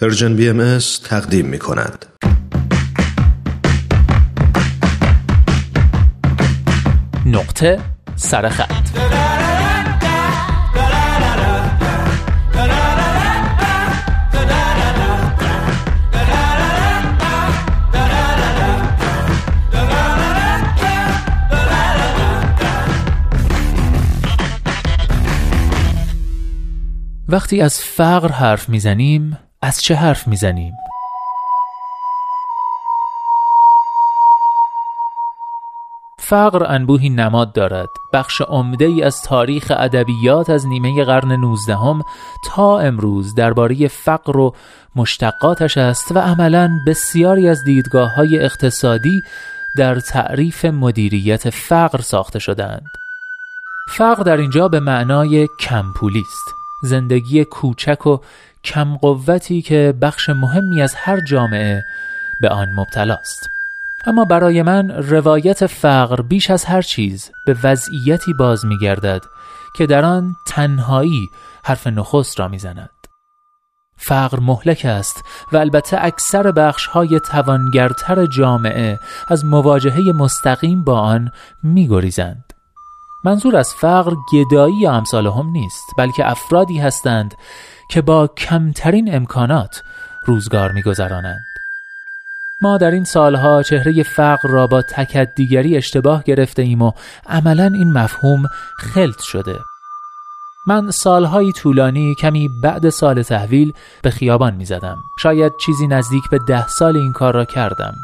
پرژن بی ام تقدیم می کند. نقطه سرخط وقتی از فقر حرف می‌زنیم از چه حرف می‌زنیم؟ فقر انبوهی نماد دارد. بخش عمده ای از تاریخ ادبیات از نیمه قرن نوزدهم تا امروز درباره فقر و مشتقاتش است و عملا بسیاری از دیدگاه های اقتصادی در تعریف مدیریت فقر ساخته شدند فقر در اینجا به معنای کمپولی است. زندگی کوچک و کم قوتی که بخش مهمی از هر جامعه به آن مبتلاست اما برای من روایت فقر بیش از هر چیز به وضعیتی باز می گردد که در آن تنهایی حرف نخست را می‌زند. فقر مهلک است و البته اکثر بخش های توانگرتر جامعه از مواجهه مستقیم با آن می گریزند. منظور از فقر گدایی یا امثال هم نیست بلکه افرادی هستند که با کمترین امکانات روزگار میگذرانند. ما در این سالها چهره فقر را با تکدیگری اشتباه گرفته ایم و عملا این مفهوم خلط شده. من سالهایی طولانی کمی بعد سال تحویل به خیابان می زدم. شاید چیزی نزدیک به ده سال این کار را کردم.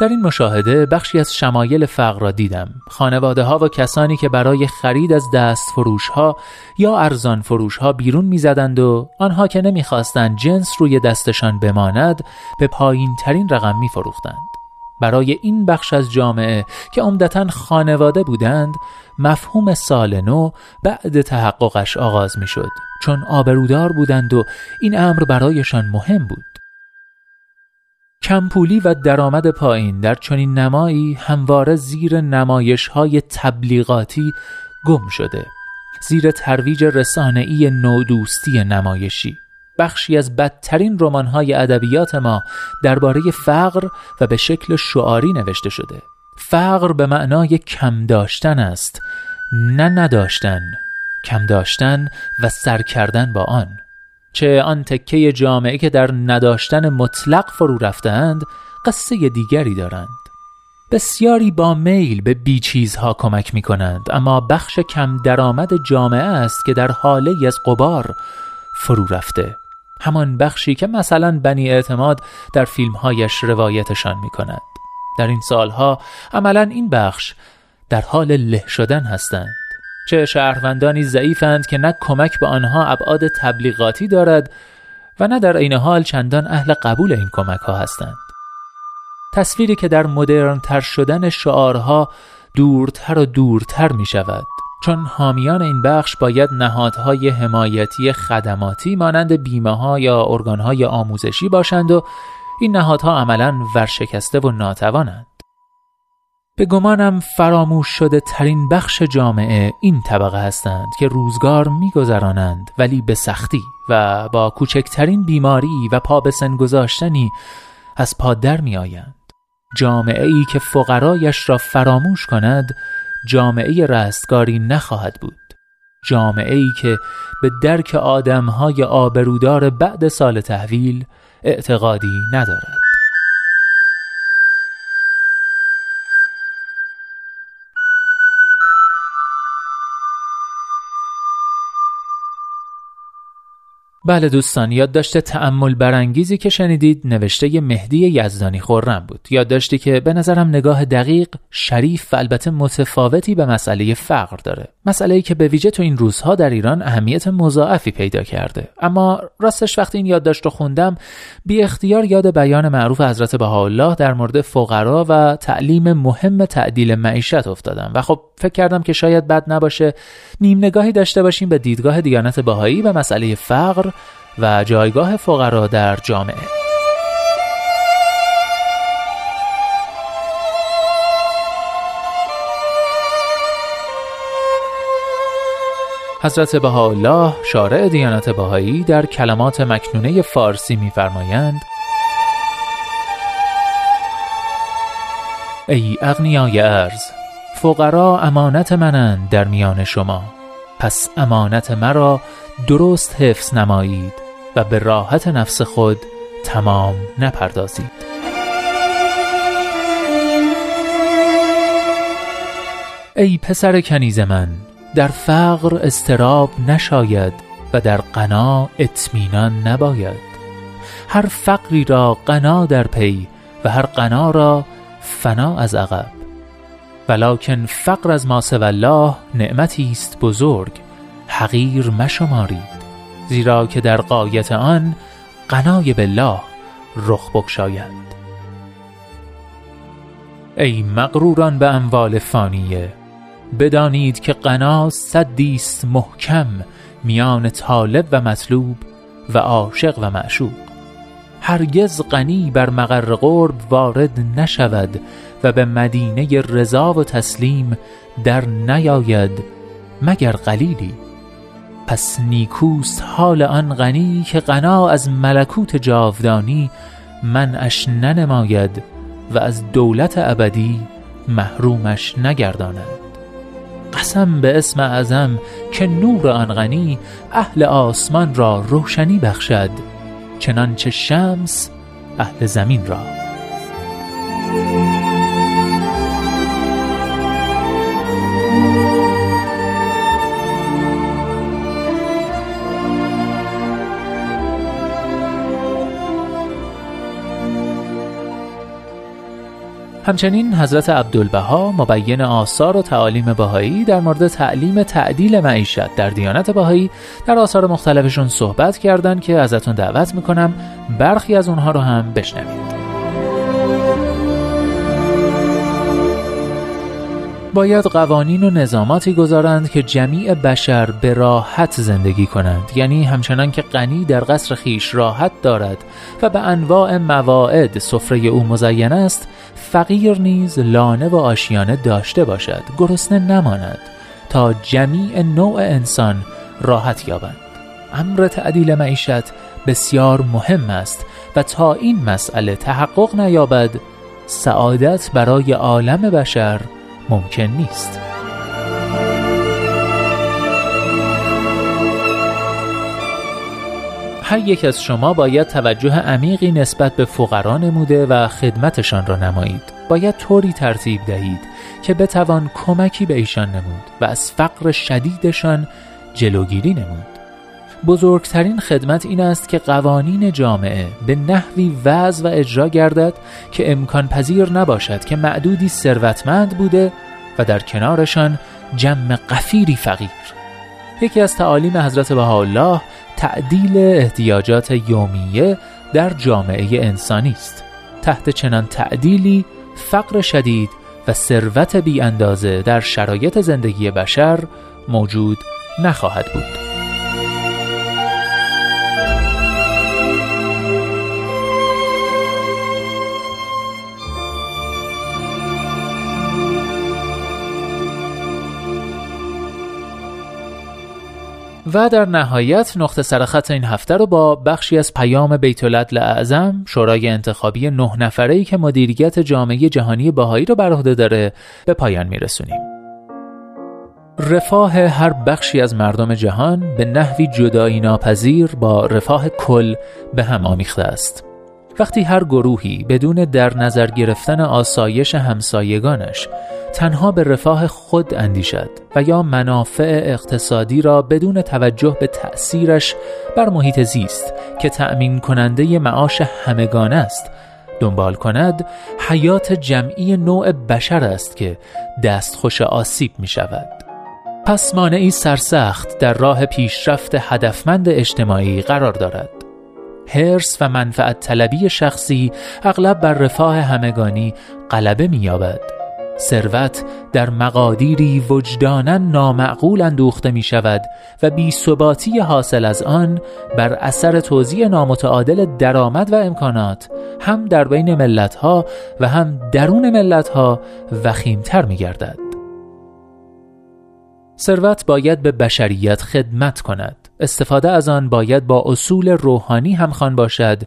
در این مشاهده بخشی از شمایل فقر را دیدم. خانواده ها و کسانی که برای خرید از دست فروش ها یا ارزان فروش ها بیرون می‌زدند و آنها که نمی‌خواستند جنس روی دستشان بماند به پایین ترین رقم میفروختند. برای این بخش از جامعه که عمدتا خانواده بودند مفهوم سال نو بعد تحققش آغاز می‌شد. چون آبرودار بودند و این امر برایشان مهم بود. کمپولی و درآمد پایین. در چنین نمایی همواره زیر نمایش های تبلیغاتی گم شده. زیر ترویج رسانه‌ای نودوستی نمایشی. بخشی از بدترین رمان‌های ادبیات ما درباره فقر و به شکل شعاری نوشته شده. فقر به معنای کم داشتن است نه نداشتن کم داشتن و سر کردن با آن. چه آن تکه جامعه که در نداشتن مطلق فرو رفتند قصه دیگری دارند. بسیاری با میل به بی چیزها کمک می کنند اما بخش کم درآمد جامعه است که در حاله از قبار فرو رفته. همان بخشی که مثلا بنی اعتماد در فیلمهایش روایتشان می کند در این سالها عملا این بخش در حال له شدن هستند. چه شهروندانی ضعیفند که نه کمک به آنها ابعاد تبلیغاتی دارد و نه در عین حال چندان اهل قبول این کمک ها هستند. تصویری که در مدرن تر شدن شعارها دورتر و دورتر می شود چون حامیان این بخش باید نهادهای حمایتی خدماتی مانند بیمه ها یا ارگان های آموزشی باشند و این نهادها عملا ورشکسته و ناتوانند. به گمانم فراموش شده ترین بخش جامعه این طبقه هستند که روزگار میگذرانند ولی به سختی و با کوچکترین بیماری و پا به سن گذاشتنی از پا در می آیند. جامعه ای که فقرایش را فراموش کند جامعه رستگاری نخواهد بود جامعه ای که به درک آدمهای آبرودار بعد سال تحویل اعتقادی ندارد بله دوستان یادداشت تأمل برانگیزی که شنیدید نوشته مهدی یزدانی خورم بود. یادداشتی که به نظرم نگاه دقیق شریف و البته متفاوتی به مسئله فقر داره. مسئله ای که به ویژه تو این روزها در ایران اهمیت مضاعفی پیدا کرده. اما راستش وقتی این یادداشت رو خوندم بی اختیار یاد بیان معروف حضرت بهاءالله در مورد فقرا و تعلیم مهم تعدیل معیشت افتادم. و خب فکر کردم که شاید بد نباشه. نیم نگاهی داشته باشیم به دیدگاه دیانت بهایی و مسئله فقر و جایگاه فقرا در جامعه. حضرت بهاءالله شارع دیانت بهایی در کلمات مکنونه فارسی می‌فرمایند ای اغنیای ارز فقرا امانت منند در میان شما. پس امانت مرا درست حفظ نمایید. و به راحت نفس خود تمام نپردازید. ای پسر کنیز من در فقر استراب نشاید و در غنا اطمینان نباید. هر فقری را غنا در پی و هر غنا را فنا از عقب. ولکن فقر از ما الله نعمتی است بزرگ حقیر مشمارید زیرا که در قایت آن قنای بالله رخ بگشاید ای مغروران به اموال فانیه بدانید که قنا صدیست محکم میان طالب و مطلوب و عاشق و معشوق. هرگز غنی بر مقر قرب وارد نشود و به مدینه رضا و تسلیم در نیاید مگر قلیلی. پس نیکوست حال آن غنی که غنا از ملکوت جاودانی منعش ننماید و از دولت ابدی محرومش نگرداند. قسم به اسم اعظم که نور آن غنی اهل آسمان را روشنی بخشد چنانچه شمس اهل زمین را. همچنین حضرت عبدالبها مبین آثار و تعالیم بهایی در مورد تعلیم تعدیل معیشت در دیانت بهایی در آثار مختلفشون صحبت کردند که ازتون دعوت می‌کنم برخی از اونها رو هم بشنوید. باید قوانین و نظاماتی گذارند که جمیع بشر به راحت زندگی کنند. یعنی همچنان که غنی در قصر خیش راحت دارد و به انواع مواعد سفره او مزین است فقیر نیز لانه و آشیانه داشته باشد گرسنه نماند تا جمیع نوع انسان راحت یابند. امر تعدیل معیشت بسیار مهم است و تا این مسئله تحقق نیابد سعادت برای عالم بشر ممکن نیست. هر یک از شما باید توجه عمیقی نسبت به فقرا نموده و خدمتشان را نمایید. باید طوری ترتیب دهید که بتوان کمکی به ایشان نمود و از فقر شدیدشان جلوگیری نمود. بزرگترین خدمت این است که قوانین جامعه به نحوی وضع و اجرا گردد که امکان پذیر نباشد که معدودی ثروتمند بوده و در کنارشان جمع قفیری فقیر. یکی از تعالیم حضرت بهاءالله تعدیل احتیاجات یومیه در جامعه انسانی است. تحت چنان تعدیلی فقر شدید و ثروت بی اندازه در شرایط زندگی بشر موجود نخواهد بود. و در نهایت نقطه سرخط این هفته رو با بخشی از پیام بیت اعظم شورای انتخابی نه نفره ای که مدیریت جامعه جهانی باهایی رو بر عهده داره به پایان میرسونیم. رفاه هر بخشی از مردم جهان به نحوی جدایی ناپذیر با رفاه کل به هم آمیخته است. وقتی هر گروهی بدون در نظر گرفتن آسایش همسایگانش تنها به رفاه خود اندیشد و یا منافع اقتصادی را بدون توجه به تأثیرش بر محیط زیست که تأمین کننده معاش همگان است دنبال کند حیات جمعی نوع بشر است که دستخوش آسیب می شود پس مانعی سرسخت در راه پیشرفت هدفمند اجتماعی قرار دارد هرس و منفعت طلبی شخصی اغلب بر رفاه همگانی غلبه می‌یابد ثروت در مقادیری وجدانا نامعقول اندوخته می شود و بی ثباتی حاصل از آن بر اثر توزیع نامتعادل درآمد و امکانات هم در بین ملت ها و هم درون ملت ها وخیمتر می گردد. ثروت باید به بشریت خدمت کند. استفاده از آن باید با اصول روحانی همخوان باشد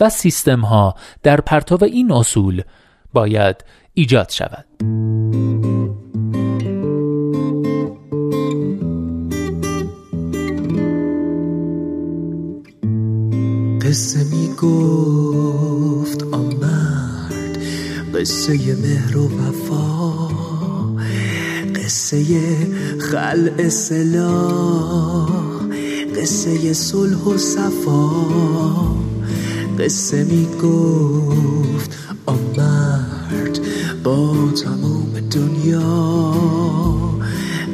و سیستم ها در پرتو این اصول باید ایجاد شود. قصه می گفت آمرد قصه مهر و وفا. قصه خلع سلاح قصه صلح و صفا. قصه می گفت آمرد با تمام دنیا.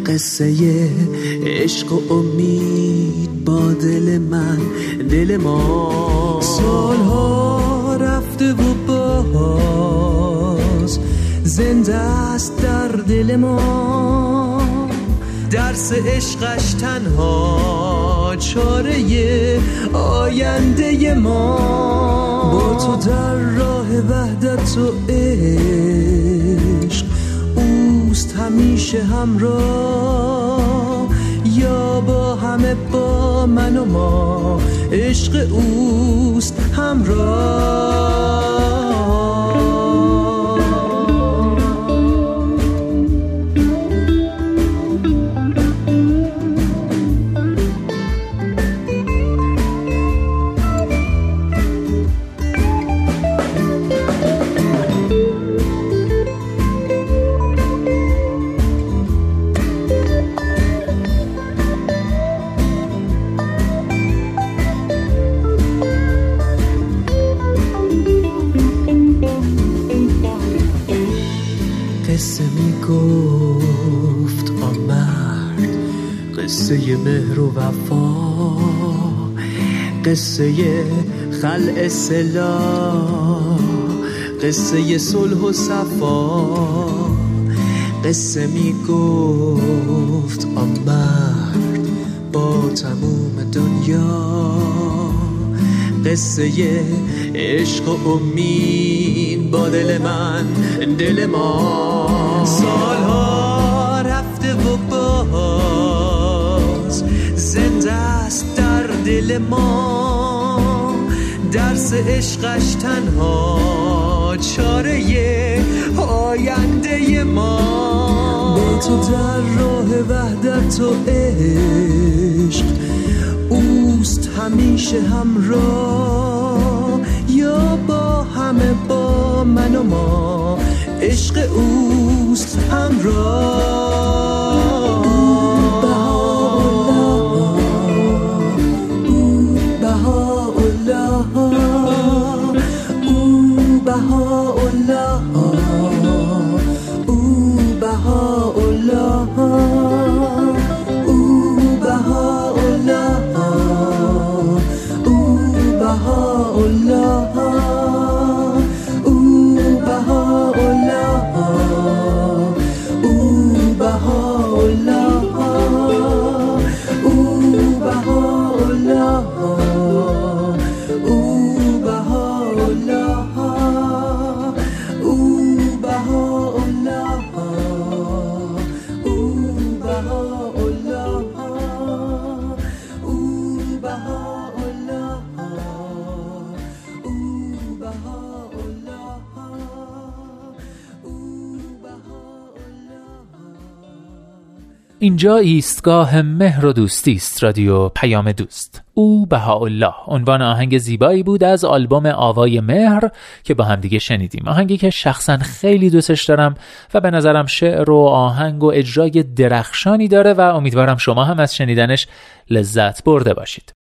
قصه عشق و امید با دل من دل ما. سالها رفته و باز زنده است در دل ما درس عشقش تنها چاره آینده ما. با تو در راه وحدت و عشق اوست همیشه همراه. یا با همه با من و ما عشق اوست همراه. قصه خلع سلا قصه صلح و صفا. قصه می گفت آمرد با تموم دنیا. قصه عشق و امید با دل من دل ما. سالها رفته و دل ما. درس عشقش تنها چاره آینده ما. با تو در راه وحدت و عشق اوست همیشه همراه. یا با همه با من و ما عشق اوست همراه. اینجا ایستگاه مهر و دوستی است رادیو پیام دوست. او بهاءالله. عنوان آهنگ زیبایی بود از آلبوم آوای مهر که با همدیگه شنیدیم. آهنگی که شخصا خیلی دوستش دارم و به نظرم شعر و آهنگ و اجرای درخشانی داره و امیدوارم شما هم از شنیدنش لذت برده باشید.